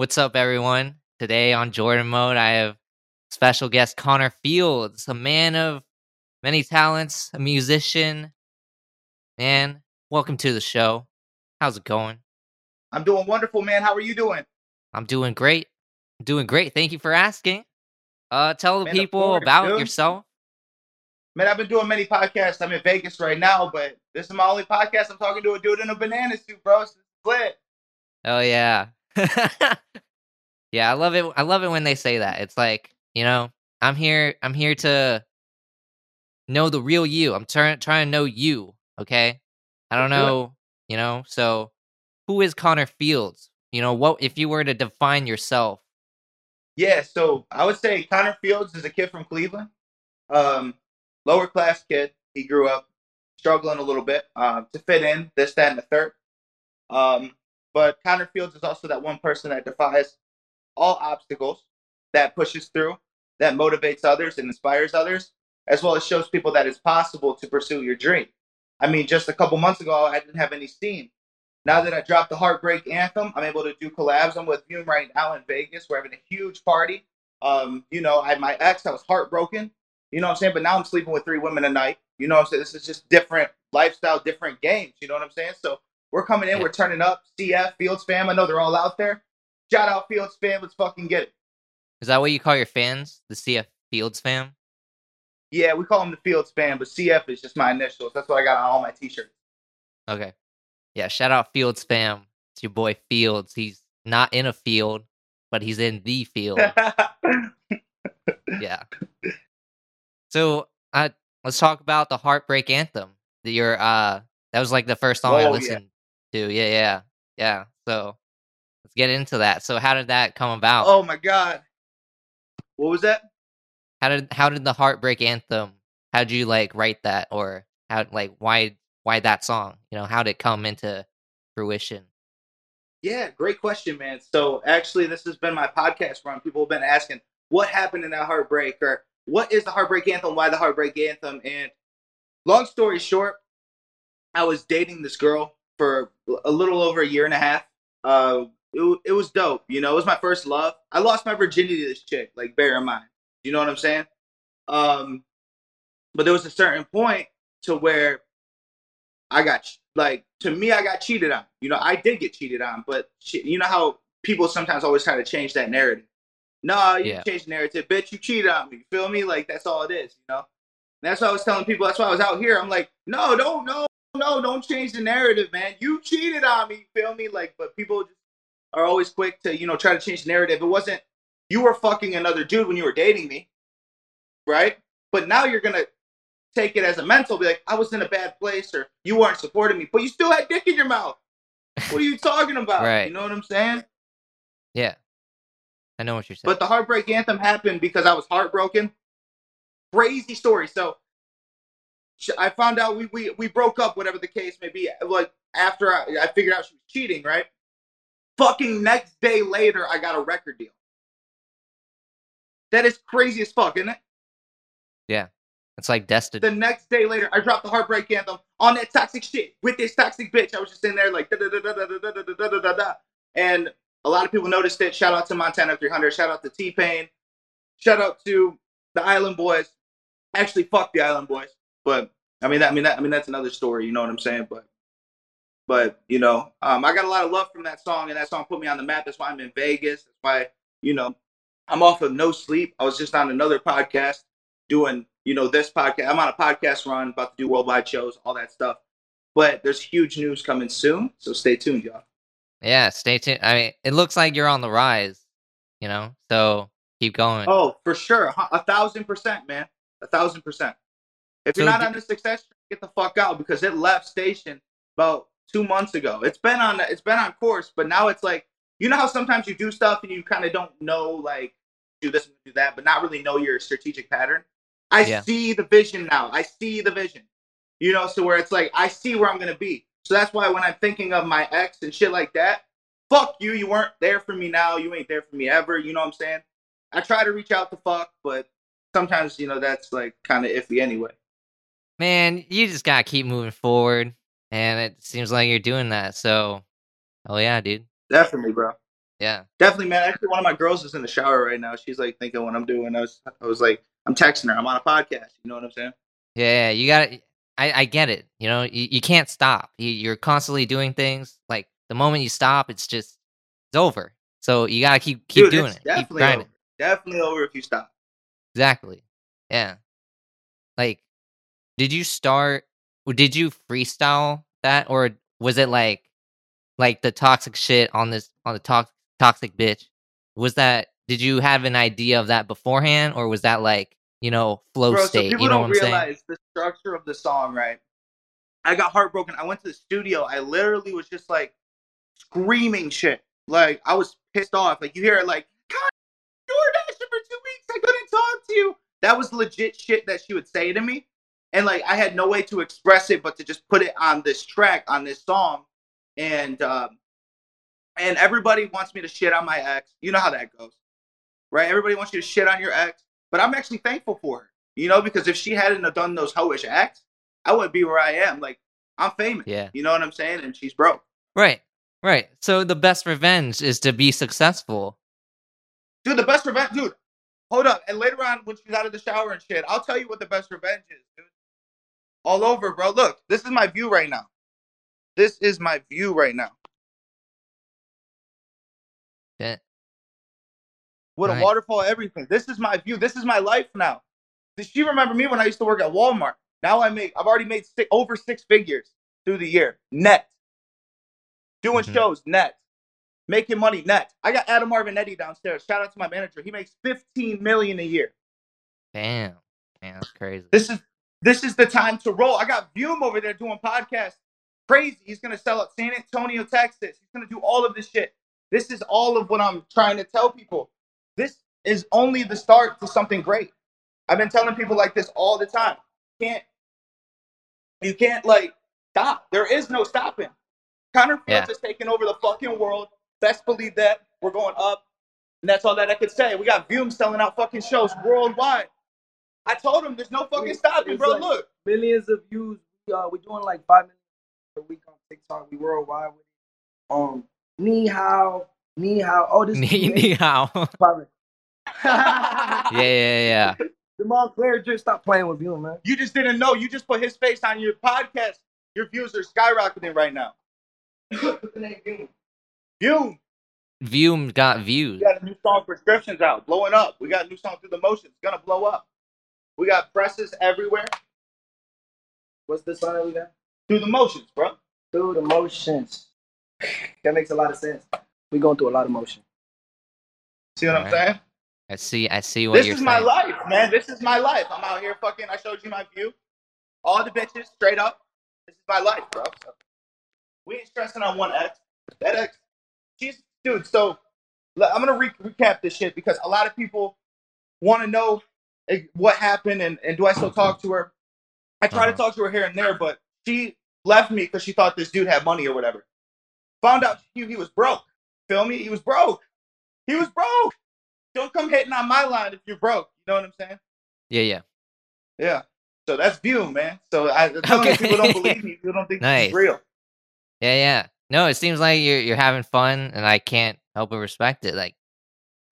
What's up, everyone? Today on Jordan Mode, I have special guest Connor Fields, a man of many talents, a musician. Man, welcome to the show. How's it going? I'm doing wonderful, man. How are you doing? I'm doing great. I'm doing great. Thank you for asking. Uh, tell the Man, people course, about dude. yourself. Man, I've been doing many podcasts. I'm in Vegas right now, but this is my only podcast. I'm talking to a dude in a banana suit, bro. It's lit. Oh yeah. yeah, I love it. I love it when they say that. It's like, you know, I'm here I'm here to know the real you. I'm trying trying to know you, okay? I don't Let's do it. know, you know. So, who is Connor Fields? You know, what if you were to define yourself? Yeah, so I would say Connor Fields is a kid from Cleveland. Um, lower class kid. He grew up struggling a little bit um, to fit in, this, that, and the third. Um, but Connor Fields is also that one person that defies all obstacles, that pushes through, that motivates others and inspires others, as well as shows people that it's possible to pursue your dream. I mean, just a couple months ago, I didn't have any steam. Now that I dropped the Heartbreak Anthem, I'm able to do collabs. I'm with Fume right now in Vegas. We're having a huge party. Um, you know, I had my ex, I was heartbroken. You know what I'm saying? But now I'm sleeping with three women a night. You know what I'm saying? This is just different lifestyle, different games. You know what I'm saying? So we're coming in, we're turning up. CF, Fields fam. I know they're all out there. Shout out Fields fam. Let's fucking get it. Is that what you call your fans? The CF Fields fam? Yeah, we call them the Fields fam, but CF is just my initials. That's what I got on all my t-shirts. Okay. Yeah, shout out Fields fam. It's your boy Fields. He's not in a field, but he's in the field. yeah. So, uh, let's talk about the Heartbreak Anthem. That Your uh, that was like the first song I Oh, yeah. listened to. Yeah, yeah, yeah. So, let's get into that. So, how did that come about? oh my god. What was that? How did how did the Heartbreak Anthem? How did you like write that, or how like why why that song? You know, how did it come into fruition? Yeah, great question, man. So actually, this has been my podcast run. People have been asking, what happened in that heartbreak, or what is the heartbreak anthem? Why the heartbreak anthem? And long story short, I was dating this girl for a little over a year and a half. Uh, it, it was dope. You know, it was my first love. I lost my virginity to this chick. Like, bear in mind. You know what I'm saying? Um, but there was a certain point to where I got like to me, I got cheated on. You know, I did get cheated on, but she, you know how people sometimes always try to change that narrative. No, you Yeah. change the narrative, bitch. You cheated on me. You feel me? Like that's all it is. You know. And that's why I was telling people. That's why I was out here. I'm like, no, don't, no, no, don't change the narrative, man. You cheated on me. Feel me? Like, but people just are always quick to you know try to change the narrative. It wasn't you were fucking another dude when you were dating me, right? But now you're gonna take it as a mental, be like, I was in a bad place, or you weren't supporting me, but you still had dick in your mouth. What are you talking about? Right. You know what I'm saying? Yeah, I know what you're saying. But the heartbreak anthem happened because I was heartbroken. Crazy story. So I found out we, we we broke up, whatever the case may be. Like after I, I figured out she was cheating, right? Fucking next day later, I got a record deal. That is crazy as fuck, isn't it? Yeah. It's like destined. The next day later, I dropped the heartbreak anthem on that toxic shit with this toxic bitch. I was just in there like da da da da da da da da da da da da. And a lot of people noticed it. Shout out to Montana 300. Shout out to T Pain. Shout out to the Island Boys. Actually, fuck the Island Boys. But I mean, that, I mean, that, I mean, that's another story. You know what I'm saying? But, but you know, um, I got a lot of love from that song, and that song put me on the map. That's why I'm in Vegas. That's why, you know, I'm off of no sleep. I was just on another podcast doing, you know, this podcast. I'm on a podcast run, about to do worldwide shows, all that stuff. But there's huge news coming soon, so stay tuned, y'all. yeah, stay tuned. I mean, it looks like you're on the rise. You know, so keep going. Oh, for sure, a a thousand percent, man, a thousand percent. If you're So not on the success, get the fuck out because it left station about two months ago. It's been on, it's been on course, but now it's like, you know how sometimes you do stuff and you kind of don't know, like, do this and do that, but not really know your strategic pattern. I Yeah. see the vision now. I see the vision. You know, so where it's like I see where I'm gonna be. So that's why when I'm thinking of my ex and shit like that, fuck you. You weren't there for me now. You ain't there for me ever. You know what I'm saying? I try to reach out to fuck, but sometimes you know that's like kind of iffy anyway. Man, you just gotta keep moving forward, and it seems like you're doing that. So, oh yeah, dude. Definitely, bro. Yeah. Definitely, man. Actually, one of my girls is in the shower right now. She's like thinking what I'm doing. I was, I was like, I'm texting her. I'm on a podcast. You know what I'm saying? Yeah, you got to I, I get it. You know, you, you can't stop. You, you're constantly doing things. Like the moment you stop, it's just it's over. So you gotta keep keep Dude, doing it. Keep Definitely grinding. over. Definitely over if you stop. Exactly. Yeah. Like, did you start? Did you freestyle that, or was it like, like the toxic shit on this on the toxic toxic bitch? Was that? Did you have an idea of that beforehand, or was that like you know flow Bro, so state? people You know don't what I'm saying? realize the structure of the song, right? I got heartbroken. I went to the studio. I literally was just like screaming shit. Like I was pissed off. Like you hear it like, God, DoorDash for two weeks. I couldn't talk to you. That was legit shit that she would say to me. And like I had no way to express it but to just put it on this track, on this song. And um and everybody wants me to shit on my ex. You know how that goes. Right? Everybody wants you to shit on your ex. But I'm actually thankful for her. You know, because if she hadn't have done those hoish acts, I wouldn't be where I am. Like I'm famous. Yeah. You know what I'm saying? And she's broke. Right. Right. So the best revenge is to be successful. Dude, the best revenge, dude. Hold up. And later on, when she's out of the shower and shit, I'll tell you what the best revenge is, dude. All over, bro. Look, this is my view right now. This is my view right now. Yeah. With Nice. a waterfall, everything. This is my view. This is my life now. Does she remember me when I used to work at Walmart? Now I make, I've already made six, over six figures through the year, net. Doing Mhm. shows, net. Making money, net. I got Adam Marvinetti downstairs. Shout out to my manager. He makes 15 million a year. Damn. Man, that's crazy. This is this is the time to roll. I got Vume over there doing podcasts. Crazy. He's gonna sell out San Antonio, Texas. He's gonna do all of this shit. This is all of what I'm trying to tell people. This is only the start to something great. I've been telling people like this all the time. You can't you can't like stop. There is no stopping. Connor Fields Yeah. is taking over the fucking world. Best believe that. We're going up. And that's all that I could say. We got Vume selling out fucking shows worldwide. I told him there's no fucking It's stopping, bro. like- Look. millions of views. We, uh, we're doing like five minutes a week on TikTok. We worldwide with it. Um, ni hao, ni hao. Oh, this Ni ni hao. Yeah, yeah, yeah. The Montclair just stopped playing with you, man. You just didn't know. You just put his face on your podcast. Your views are skyrocketing right now. Vume, View got views. we got a new song, Prescriptions out, blowing up. We got a new song, Through the Motions, gonna blow up. We got presses everywhere. What's this song that we got? Through the Motions, bro. Through the motions. that makes a lot of sense. We going through a lot of motion. See what I'm Alright. saying? I see. I see what This you're saying. This is my life, man. This is my life. I'm out here fucking. I showed you my view. All the bitches, straight up. This is my life, bro. So, we ain't stressing on one ex. That ex, she's dude. So I'm gonna re- recap this shit because a lot of people want to know what happened and, and do I still talk to her. I try to Uh-huh. talk to her here and there, but she left me because she thought this dude had money or whatever. Found out he, he was broke. Feel me? He was broke. He was broke. Don't come hitting on my line if you're broke. You know what I'm saying? Yeah, yeah. Yeah. So that's view, man. So I Okay. people don't believe me. People don't think Nice. is real. Yeah, yeah. No, it seems like you're you're having fun, and I can't help but respect it. Like,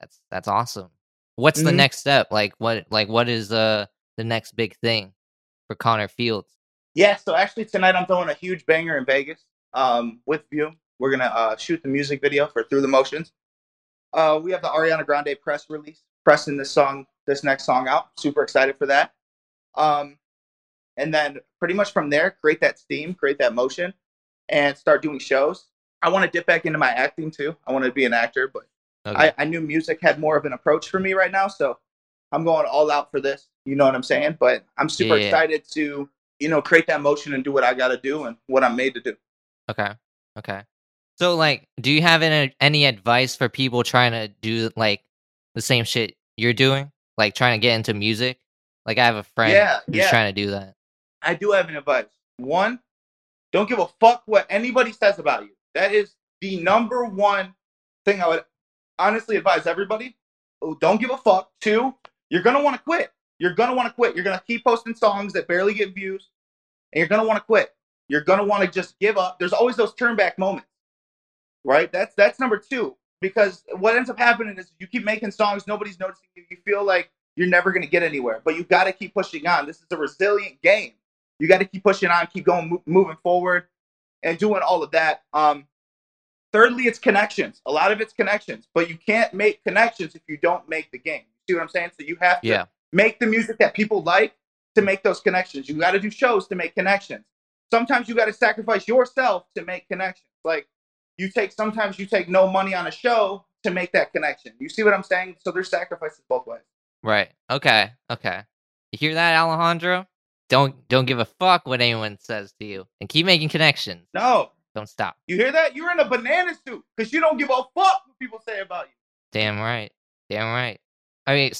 that's that's awesome. What's the Mhm. next step? Like, what like what is uh the next big thing for Connor Fields? Yeah. So actually tonight I'm throwing a huge banger in Vegas. Um, with view, we're gonna uh, shoot the music video for Through the Motions. Uh, we have the Ariana Grande press release, pressing this song, this next song out. Super excited for that. Um, and then pretty much from there, create that steam, create that motion, and start doing shows. I want to dip back into my acting too. I want to be an actor, but Okay. I, I knew music had more of an approach for me right now, so I'm going all out for this. You know what I'm saying? But I'm super Yeah. excited to, you know, create that motion and do what I got to do and what I'm made to do. Okay. Okay. So, like, do you have any any advice for people trying to do like the same shit you're doing, like trying to get into music? Like, I have a friend Yeah, who's yeah. trying to do that. I do have an advice. One, don't give a fuck what anybody says about you. That is the number one thing I would honestly advise everybody. Oh, Don't give a fuck. Two, you're gonna want to quit. You're gonna want to quit. You're gonna keep posting songs that barely get views, and you're gonna want to quit. You're gonna want to just give up. There's always those turn back moments, right? That's that's number two. because what ends up happening is you keep making songs, nobody's noticing you. You feel like you're never going to get anywhere, but you got to keep pushing on. This is a resilient game. You got to keep pushing on, keep going, mo- moving forward, and doing all of that. Um, thirdly, it's connections. A lot of it's connections, but you can't make connections if you don't make the game. You see what I'm saying? So you have to Yeah. make the music that people like to make those connections. You got to do shows to make connections. Sometimes you got to sacrifice yourself to make connections. Like you take sometimes you take no money on a show to make that connection. You see what I'm saying? So there's sacrifices both ways. Right. Okay. Okay. You hear that, Alejandro? Don't don't give a fuck what anyone says to you, and keep making connections. No, Don't stop. you hear that? You're in a banana suit because you don't give a fuck what people say about you. Damn right. Damn right. I mean,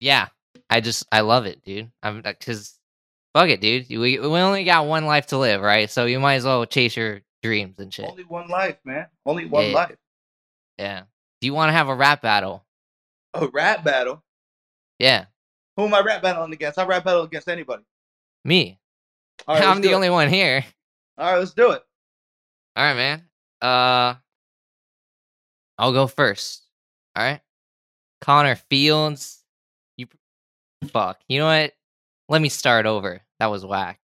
yeah. I just I love it, dude. I'm uh, because fuck it, dude. We we only got one life to live, right? So you might as well chase your dreams and shit. Only one life, man. Only one Yeah. life. Yeah. Do you want to have a rap battle? A rap battle. Yeah. Who am I rap battling against? I rap battle against anybody. Me. Right, I'm the it. only one here. All right, let's do it. All right, man. Uh, I'll go first. All right, Connor Fields. You fuck. You know what? Let me start over. That was whack.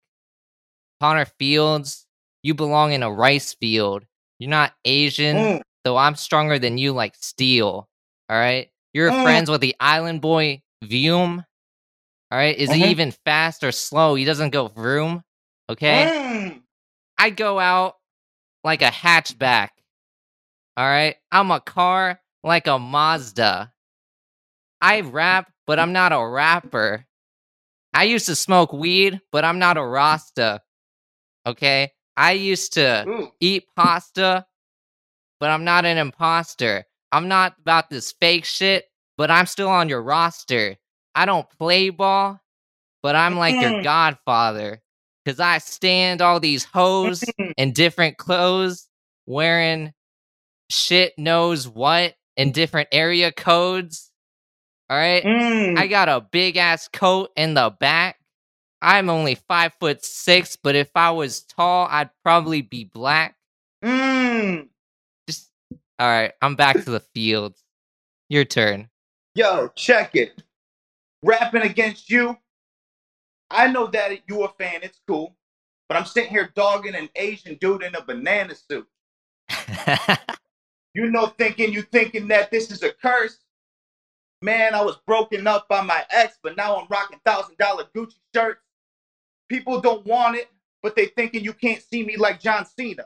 Connor Fields, you belong in a rice field. You're not Asian, Mm, though I'm stronger than you like steel. All right? You're Mm. friends with the island boy Vume. All right? Is Mhm. he even fast or slow? He doesn't go vroom. Okay? mm. I go out like a hatchback. All right? I'm a car like a Mazda. I rap, but I'm not a rapper. I used to smoke weed, but I'm not a Rasta. Okay? I used to Ooh. eat pasta, but I'm not an imposter. I'm not about this fake shit, but I'm still on your roster. I don't play ball, but I'm like your Mm. godfather. Cause I stand all these hoes in different clothes, wearing shit knows what in different area codes. All right. Mm. I got a big ass coat in the back. I'm only five foot six, but if I was tall, I'd probably be black. Mm. Just all right. I'm back to the field. Your turn. Yo, check it. Rapping against you. I know that you a fan. It's cool. But I'm sitting here dogging an Asian dude in a banana suit. You know, thinking you thinking that this is a curse. Man, I was broken up by my ex, but now I'm rocking thousand dollar Gucci shirts. People don't want it, but they thinking you can't see me like John Cena.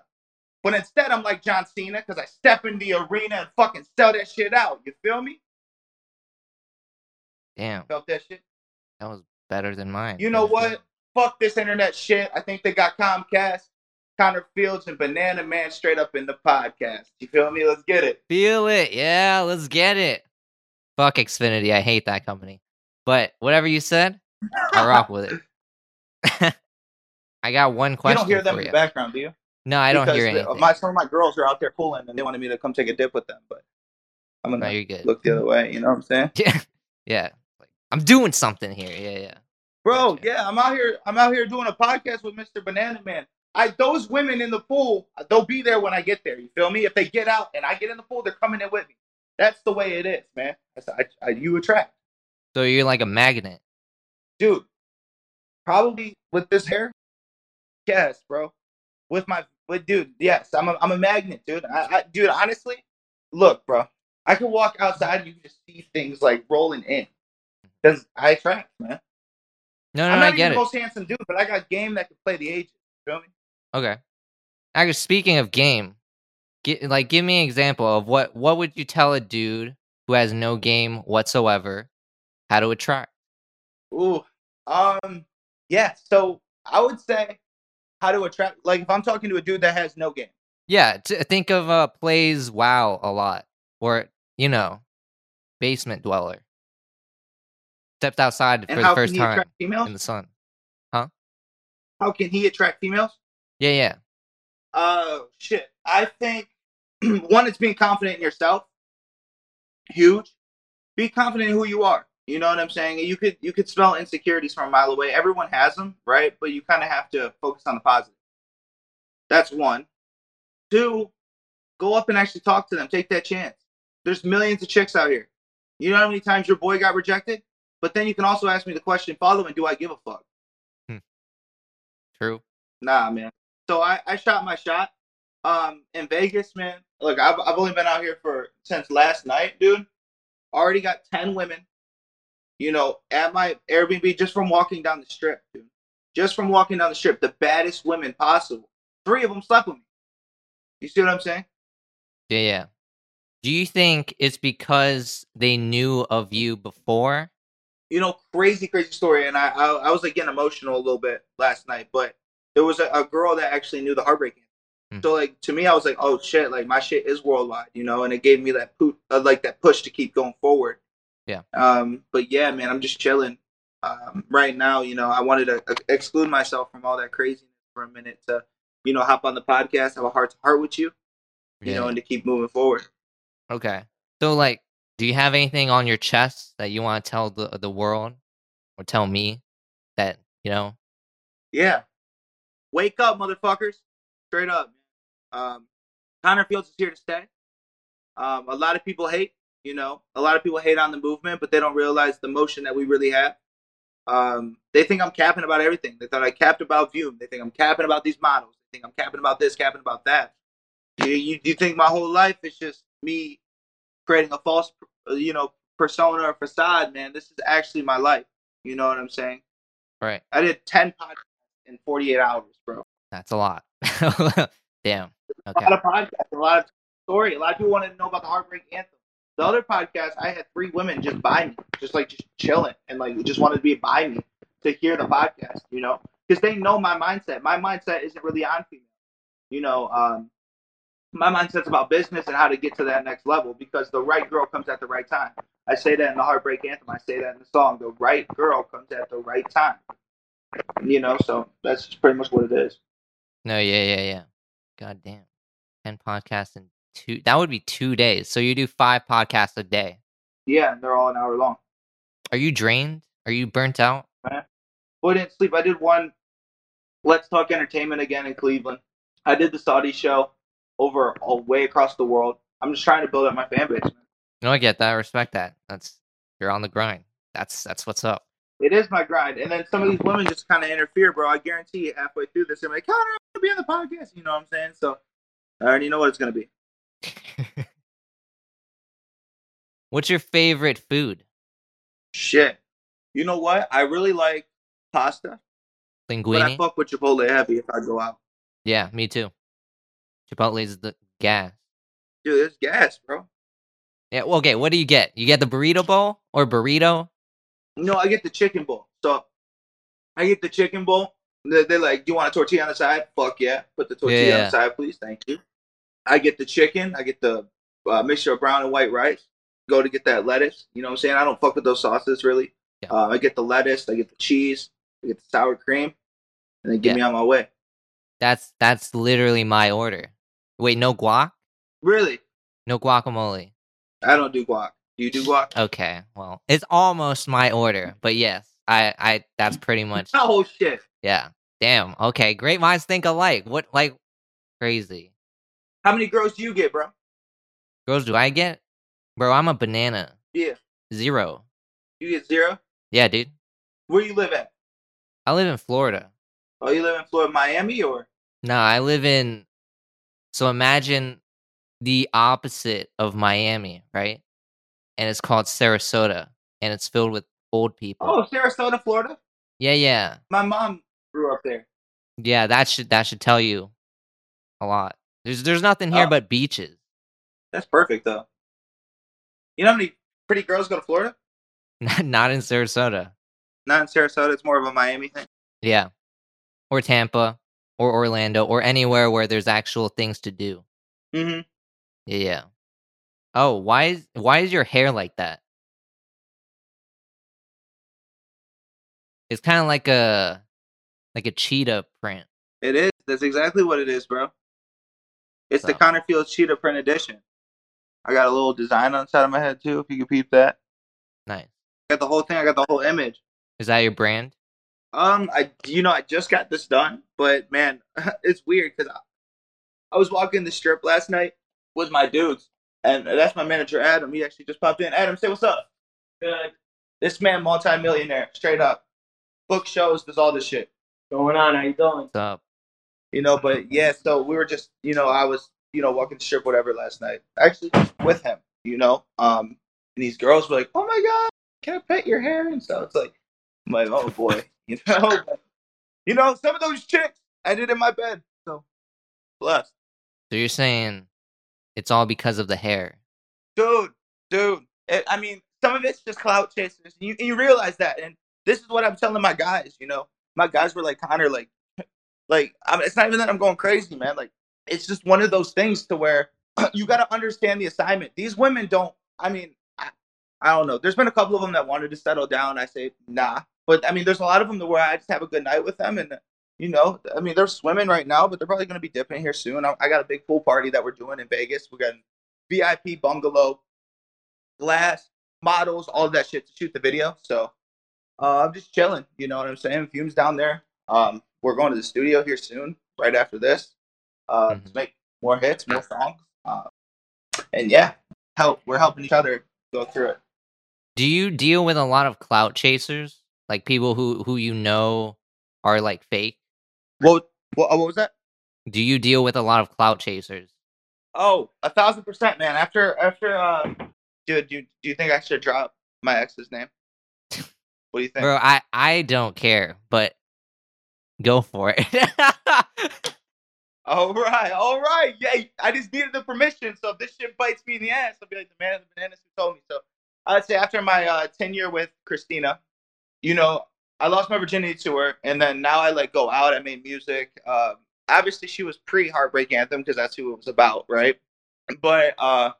But instead, I'm like John Cena because I step in the arena and fucking sell that shit out. You feel me? Damn, Felt that shit? that was better than mine. You know what? Fuck this internet shit. I think they got Comcast, Connor Fields, and Banana Man straight up in the podcast. You feel me? Let's get it. Feel it. Yeah, let's get it. Fuck Xfinity. I hate that company. But whatever you said, I rock with it. I got one question. You don't hear them in the background, do you? No, I don't hear the- anything. My, some of my girls are out there pulling, and they wanted me to come take a dip with them, but I'm gonna you're good. look the other way. You know what I'm saying? Yeah, yeah. I'm doing something here. Yeah, yeah. Bro, Gotcha. yeah, I'm out here. I'm out here doing a podcast with Mr. Banana Man. I those women in the pool, they'll be there when I get there. You feel me? If they get out and I get in the pool, they're coming in with me. That's the way it is, man. That's, I, I, you attract. So you're like a magnet. dude, probably with this hair, yes, bro. With my, with dude, yes, I'm a, I'm a magnet, dude. I, I, dude, honestly, look, bro, I can walk outside and you can just see things like rolling in. Cause I attract, man. No, no, I'm not I get even it. the most handsome dude, but I got game that can play the ages. You feel me? Okay. Actually, speaking of game, get, like, give me an example of what what would you tell a dude who has no game whatsoever how to attract? Ooh, um, yeah. So I would say how to attract. Like if I'm talking to a dude that has no game. Yeah, t- think of uh plays WoW a lot, or you know, basement dweller. Stepped outside And for the first time females? in the sun. Huh? How can he attract females? Yeah, yeah. Uh, shit. I think one is being confident in yourself. Huge. Be confident in who you are. You know what I'm saying? You could you could smell insecurities from a mile away. Everyone has them, right? But you kind of have to focus on the positive. That's one. Two, go up and actually talk to them. Take that chance. There's millions of chicks out here. You know how many times your boy got rejected? But then you can also ask me the question following, do I give a fuck? Hmm. True. Nah, man. So I, I shot my shot. Um, in Vegas, man. Look, I've I've only been out here for since last night, dude. Already got ten women. You know, at my Airbnb just from walking down the strip, dude. Just from walking down the strip, the baddest women possible. Three of them slept with me. You see what I'm saying? Yeah, yeah. Do you think it's because they knew of you before? You know, crazy, crazy story. And I, I, I was like getting emotional a little bit last night, but there was a, a girl that actually knew the heartbreak. Mm. So like to me, I was like, oh shit, like my shit is worldwide, you know, and it gave me that uh, like that push to keep going forward. Yeah. Um. But yeah, man, I'm just chilling. Um. Right now, you know, I wanted to uh, exclude myself from all that craziness for a minute to, you know, hop on the podcast, have a heart to heart with you, you know, and to keep moving forward. Okay. So like, do you have anything on your chest that you want to tell the the world or tell me that, you know? Yeah. Wake up, motherfuckers. Straight up. Um, Connor Fields is here to stay. Um, a lot of people hate, you know, a lot of people hate on the movement, but they don't realize the motion that we really have. Um, they think I'm capping about everything. They thought I capped about Vume. They think I'm capping about these models. They think I'm capping about this, capping about that. You, you, you think my whole life is just me creating a false, you know, persona or facade, man. This is actually my life. You know what I'm saying? Right. I did 10 podcasts in 48 hours, bro. That's a lot. Damn. A Okay. lot of podcasts, a lot of story. A lot of people wanted to know about the Heartbreak Anthem. The other podcast, I had three women just by me, just like just chilling and like just wanted to be by me to hear the podcast, you know, because they know my mindset. My mindset isn't really on female, you know. Um, my mindset's about business and how to get to that next level because the right girl comes at the right time. I say that in the Heartbreak Anthem. I say that in the song. The right girl comes at the right time. You know, so that's pretty much what it is. No, yeah, yeah, yeah. God damn. 10 podcasts in two. That would be two days. So you do five podcasts a day. Yeah, and they're all an hour long. Are you drained? Are you burnt out? Well, I didn't sleep. I did one Let's Talk Entertainment again in Cleveland. I did the Saudi show over all way across the world. I'm just trying to build up my fan base, man. No, I get that. I respect that. That's you're on the grind. That's that's what's up. It is my grind. And then some of these women just kind of interfere, bro. I guarantee you halfway through this, they're like, Connor, I want to be on the podcast. You know what I'm saying? So I already know what it's going to be. What's your favorite food? Shit. You know what? I really like pasta, Linguine. but I fuck with Chipotle heavy if I go out. Yeah, me too. Chipotle's the gas. Dude, it's gas, bro. Yeah, well, okay, what do you get? You get the burrito bowl or burrito? No, I get the chicken bowl. So I get the chicken bowl. They're, they're like, "Do you want a tortilla on the side?" Fuck yeah, put the tortilla on the side, please. Thank you. I get the chicken. I get the uh, mixture of brown and white rice. Go to get that lettuce. You know what I'm saying? I don't fuck with those sauces really. Yeah. Uh, I get the lettuce. I get the cheese. I get the sour cream, and then get Yeah. me on my way. That's that's literally my order. Wait, no guac? Really, No guacamole. I don't do guac. Do you do guac? Okay, well, it's almost my order, but yes, I I that's pretty much Oh shit! yeah. Damn. Okay, great minds think alike. What like crazy How many girls do you get, bro? girls do I get? Bro, I'm a banana. Yeah, Zero. you get zero. Yeah, dude. Where you live at? I live in Florida. Oh, you live in Florida, Miami, or No, I live in. So imagine the opposite of Miami, right? And it's called Sarasota, and it's filled with old people. oh, Sarasota, Florida. Yeah, yeah, My mom grew up there. yeah. That should that should tell you a lot. There's there's nothing here Oh. but beaches. That's perfect, though. You know how many pretty girls go to Florida? Not in Sarasota. Not in Sarasota. It's more of a Miami thing. Yeah, or Tampa, or Orlando, or anywhere where there's actual things to do. Mm-hmm. Yeah. yeah. Oh, why is why is your hair like that? It's kind of like a like a cheetah print. It is. That's exactly what it is, bro. It's the So- Connor Fields Cheetah print edition. I got a little design on the side of my head too. If you can peep that, Nice. I got the whole thing. I got the whole image. Is that your brand? Um, I you know I just got this done, but man, it's weird because I, I was walking the strip last night with my dudes, and that's my manager Adam. He actually just popped in. Adam, say what's up. Good. This man, multi-millionaire, straight up. Book shows, does all this shit. Going on? How you doing? What's up? You know, but yeah, so we were just, you know, I was, you know, walking the strip, whatever, last night. Actually, with him, you know. Um, and these girls were like, "Oh my god, can I pet your hair?" and stuff. It's like, I'm like, oh boy, you know. you know, some of those chicks I did in my bed. So blessed, So you're saying it's all because of the hair? dude, dude. It, I mean, some of it's just clout chasers. And you, and you realize that, and this is what I'm telling my guys. You know, my guys were like, Connor, like, like, I mean, it's not even that I'm going crazy, man. Like, it's just one of those things to where you got to understand the assignment. These women don't. I mean, I, I don't know. There's been a couple of them that wanted to settle down. I say nah, but I mean, there's a lot of them where I just have a good night with them, and you know, I mean, they're swimming right now, but they're probably going to be dipping here soon. I, I got a big pool party that we're doing in Vegas. We got VIP bungalow, glass, models, all of that shit to shoot the video. So uh, I'm just chilling. You know what I'm saying? Fumes down there. Um, we're going to the studio here soon, right after this, uh, to Mhm. make more hits, more songs. Uh, and yeah, help. We're helping each other go through it. Do you deal with a lot of clout chasers, like people who who you know are like fake? What? What, what was that? Do you deal with a lot of clout chasers? Oh, a thousand percent, man. After after, uh, dude, do you, do you think I should drop my ex's name? What do you think? Bro, I I don't care, but go for it. All right, all right. Yeah, I just needed the permission. So if this shit bites me in the ass, I'll be like the man of the bananas who told me. So I'd say after my uh, tenure with Christina, you know, I lost my virginity to her, and then now I like go out. I made music. Um, obviously, she was pre Heartbreak Anthem because that's who it was about, right? But uh,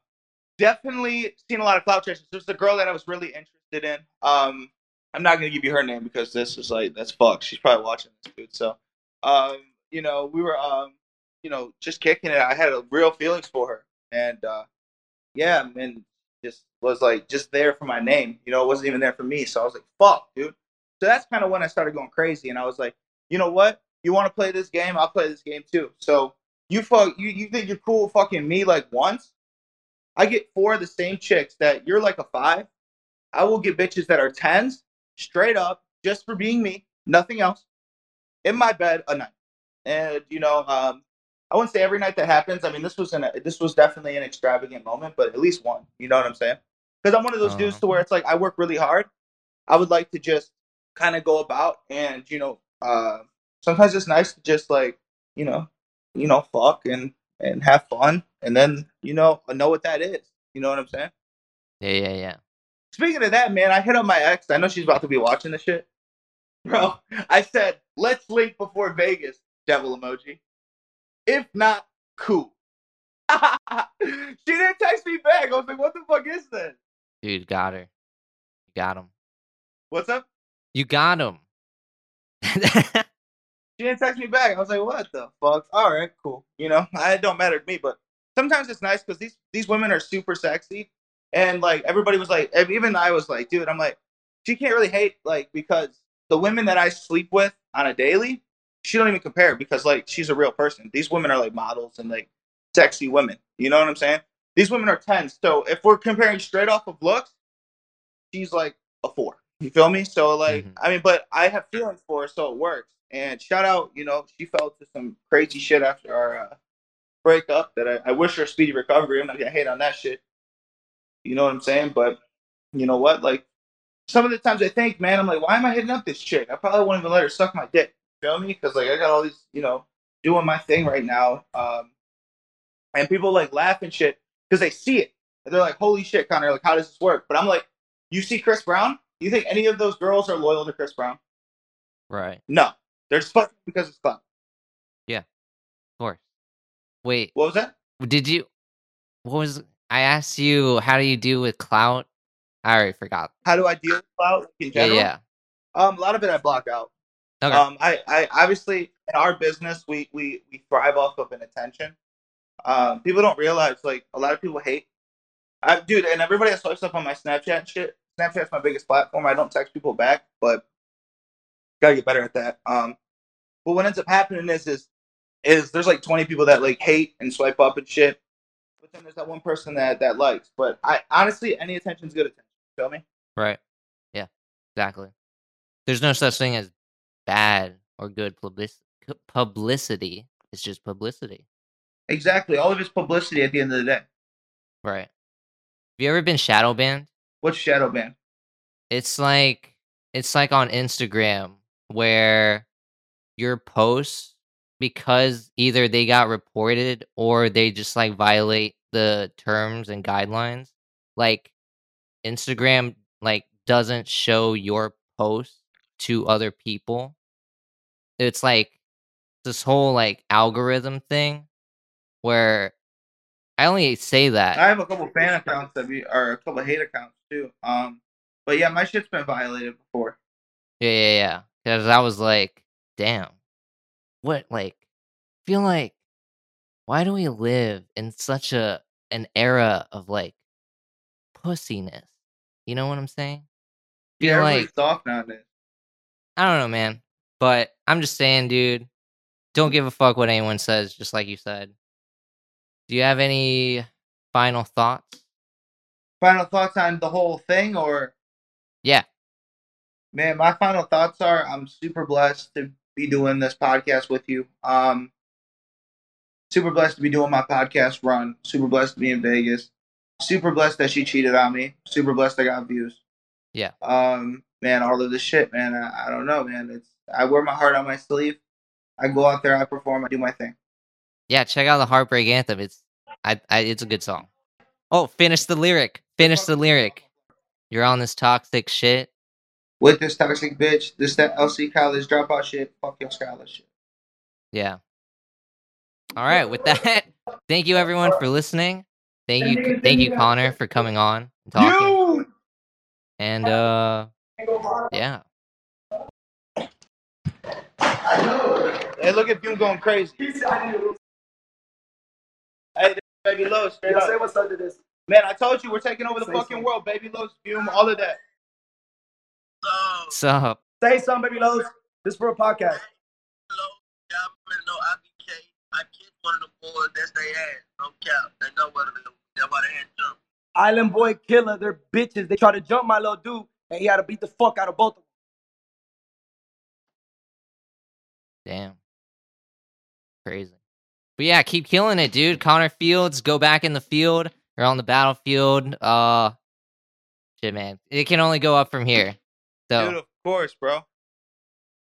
definitely seen a lot of clout chasers. There's a girl that I was really interested in. Um, I'm not gonna give you her name because this is like that's fucked. She's probably watching this dude. So, um, you know, we were um, you know, just kicking it. I had a real feelings for her, and uh, yeah, and was like just there for my name. You know, it wasn't even there for me. So I was like, fuck, dude. So that's kind of when I started going crazy, and I was like, you know what? You want to play this game? I'll play this game too. So you fuck, you you think you're cool fucking me like once? I get four of the same chicks that you're like a five. I will get bitches that are tens straight up just for being me, nothing else, in my bed a night. And you know, um, I wouldn't say every night that happens. I mean, this was an this was definitely an extravagant moment, but at least one. You know what I'm saying? Because I'm one of those dudes Uh-huh. to where it's like I work really hard. I would like to just kind of go about and you know, uh, sometimes it's nice to just like you know, you know, fuck and and have fun, and then you know, know what that is. You know what I'm saying? yeah, yeah, yeah. Speaking of that, man, I hit up my ex. I know she's about to be watching this shit. Bro, I said, let's link before Vegas, devil emoji. If not, cool. she didn't text me back. I was like, what the fuck is this? Dude, got her. You got him. What's up? You got him. She didn't text me back. I was like, what the fuck? All right, cool. You know, it don't matter to me, but sometimes it's nice because these these women are super sexy, and like everybody was like, even I was like, dude, I'm like, she can't really hate like because the women that I sleep with on a daily, she don't even compare because like she's a real person. These women are like models and like sexy women. You know what I'm saying? These women are tens. So if we're comparing straight off of looks, she's like a four. You feel me? So like, Mhm. I mean, but I have feelings for her, so it works. And shout out, you know, she fell to some crazy shit after our uh, breakup. That I, I wish her a speedy recovery. I'm not gonna hate on that shit. You know what I'm saying? But you know what? Like some of the times I think, man, I'm like, why am I hitting up this chick? I probably won't even let her suck my dick. You feel me? Because like I got all these, you know, doing my thing right now. Um, and people like laugh and shit because they see it. And they're like, holy shit, Connor, like how does this work? But I'm like, you see Chris Brown? You think any of those girls are loyal to Chris Brown? right. No. They're just fucking because it's clout. Yeah. Of course. Wait, What was that? did you what was I asked you how do you deal with clout? I already forgot. How do I deal with clout in Yeah, general? yeah. Um, a lot of it I block out. Okay. Um, I, I obviously in our business we we we thrive off of an attention. Um, people don't realize like a lot of people hate. I dude, and everybody that swipes up on my Snapchat shit. Snapchat's my biggest platform. I don't text people back, but gotta get better at that. Um, but what ends up happening is is is there's like 20 people that like hate and swipe up and shit, but then there's that one person that that likes. But I honestly, any attention's good attention. Feel me? Right. Yeah. Exactly. There's no such thing as bad or good public- publicity. It's just publicity. Exactly. All of it's publicity at the end of the day. Right. Have you ever been shadow banned? What's shadow banned? It's like it's like on Instagram where your posts because either they got reported or they just like violate the terms and guidelines. Like Instagram like doesn't show your post to other people. It's like this whole like algorithm thing where I only say that. I have a couple fan accounts that be, or a couple hate accounts too. Um, but yeah, my shit's been violated before. Yeah, yeah, yeah. Because I was like, damn, what? Like, feel like, why do we live in such a an era of like pussiness? You know what I'm saying? Feel Yeah, like soft nowadays. I don't know, man. But I'm just saying, dude, don't give a fuck what anyone says, just like you said. Do you have any final thoughts? Final thoughts on the whole thing, or Yeah. man, my final thoughts are: I'm super blessed to be doing this podcast with you. Um, super blessed to be doing my podcast run. Super blessed to be in Vegas. Super blessed that she cheated on me. Super blessed I got views. Yeah. Um, man, all of this shit, man. I, I don't know, man. It's I wear my heart on my sleeve. I go out there, I perform, I do my thing. Yeah, check out the Heartbreak Anthem. It's I, I it's a good song. Oh, finish the lyric. Finish the lyric. You're on this toxic shit. With this toxic bitch, this that LC college dropout shit, fuck your scholarship. Yeah. All right, with that, thank you everyone for listening. Thank you thank you Connor for coming on and talking. You And uh yeah. Hey, look at you going crazy. Hey, this baby low, straight Yo, say what's up to this. Man, I told you we're taking over the Say fucking something. world. Baby lows, fume, all of that. What's up? Say something, baby Lowe's. This for a podcast. Hello, y'all already know I be K. I kicked one of the boys, that's they ass. No cap. They know what it is. That's why they had jump. Island Boy Killer, they're bitches. They try to jump my little dude, and he had to beat the fuck out of both of them. Damn. Crazy. But yeah, keep killing it, dude. Connor Fields, go back in the field. You're on the battlefield. Uh shit man. It can only go up from here. So Dude, of course, bro.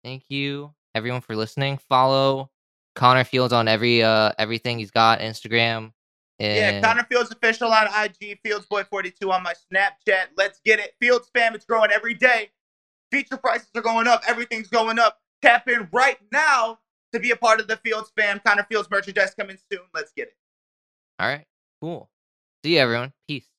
thank you everyone for listening. Follow Connor Fields on every uh everything he's got, Instagram. And Yeah, Connor Fields official on IG, Fields-Boy42 on my Snapchat. Let's get it. Fields fam, it's growing every day. Feature prices are going up. Everything's going up. Tap in right now to be a part of the Fields fam. Connor Fields merchandise coming soon. Let's get it. All right, cool. See you everyone. Peace.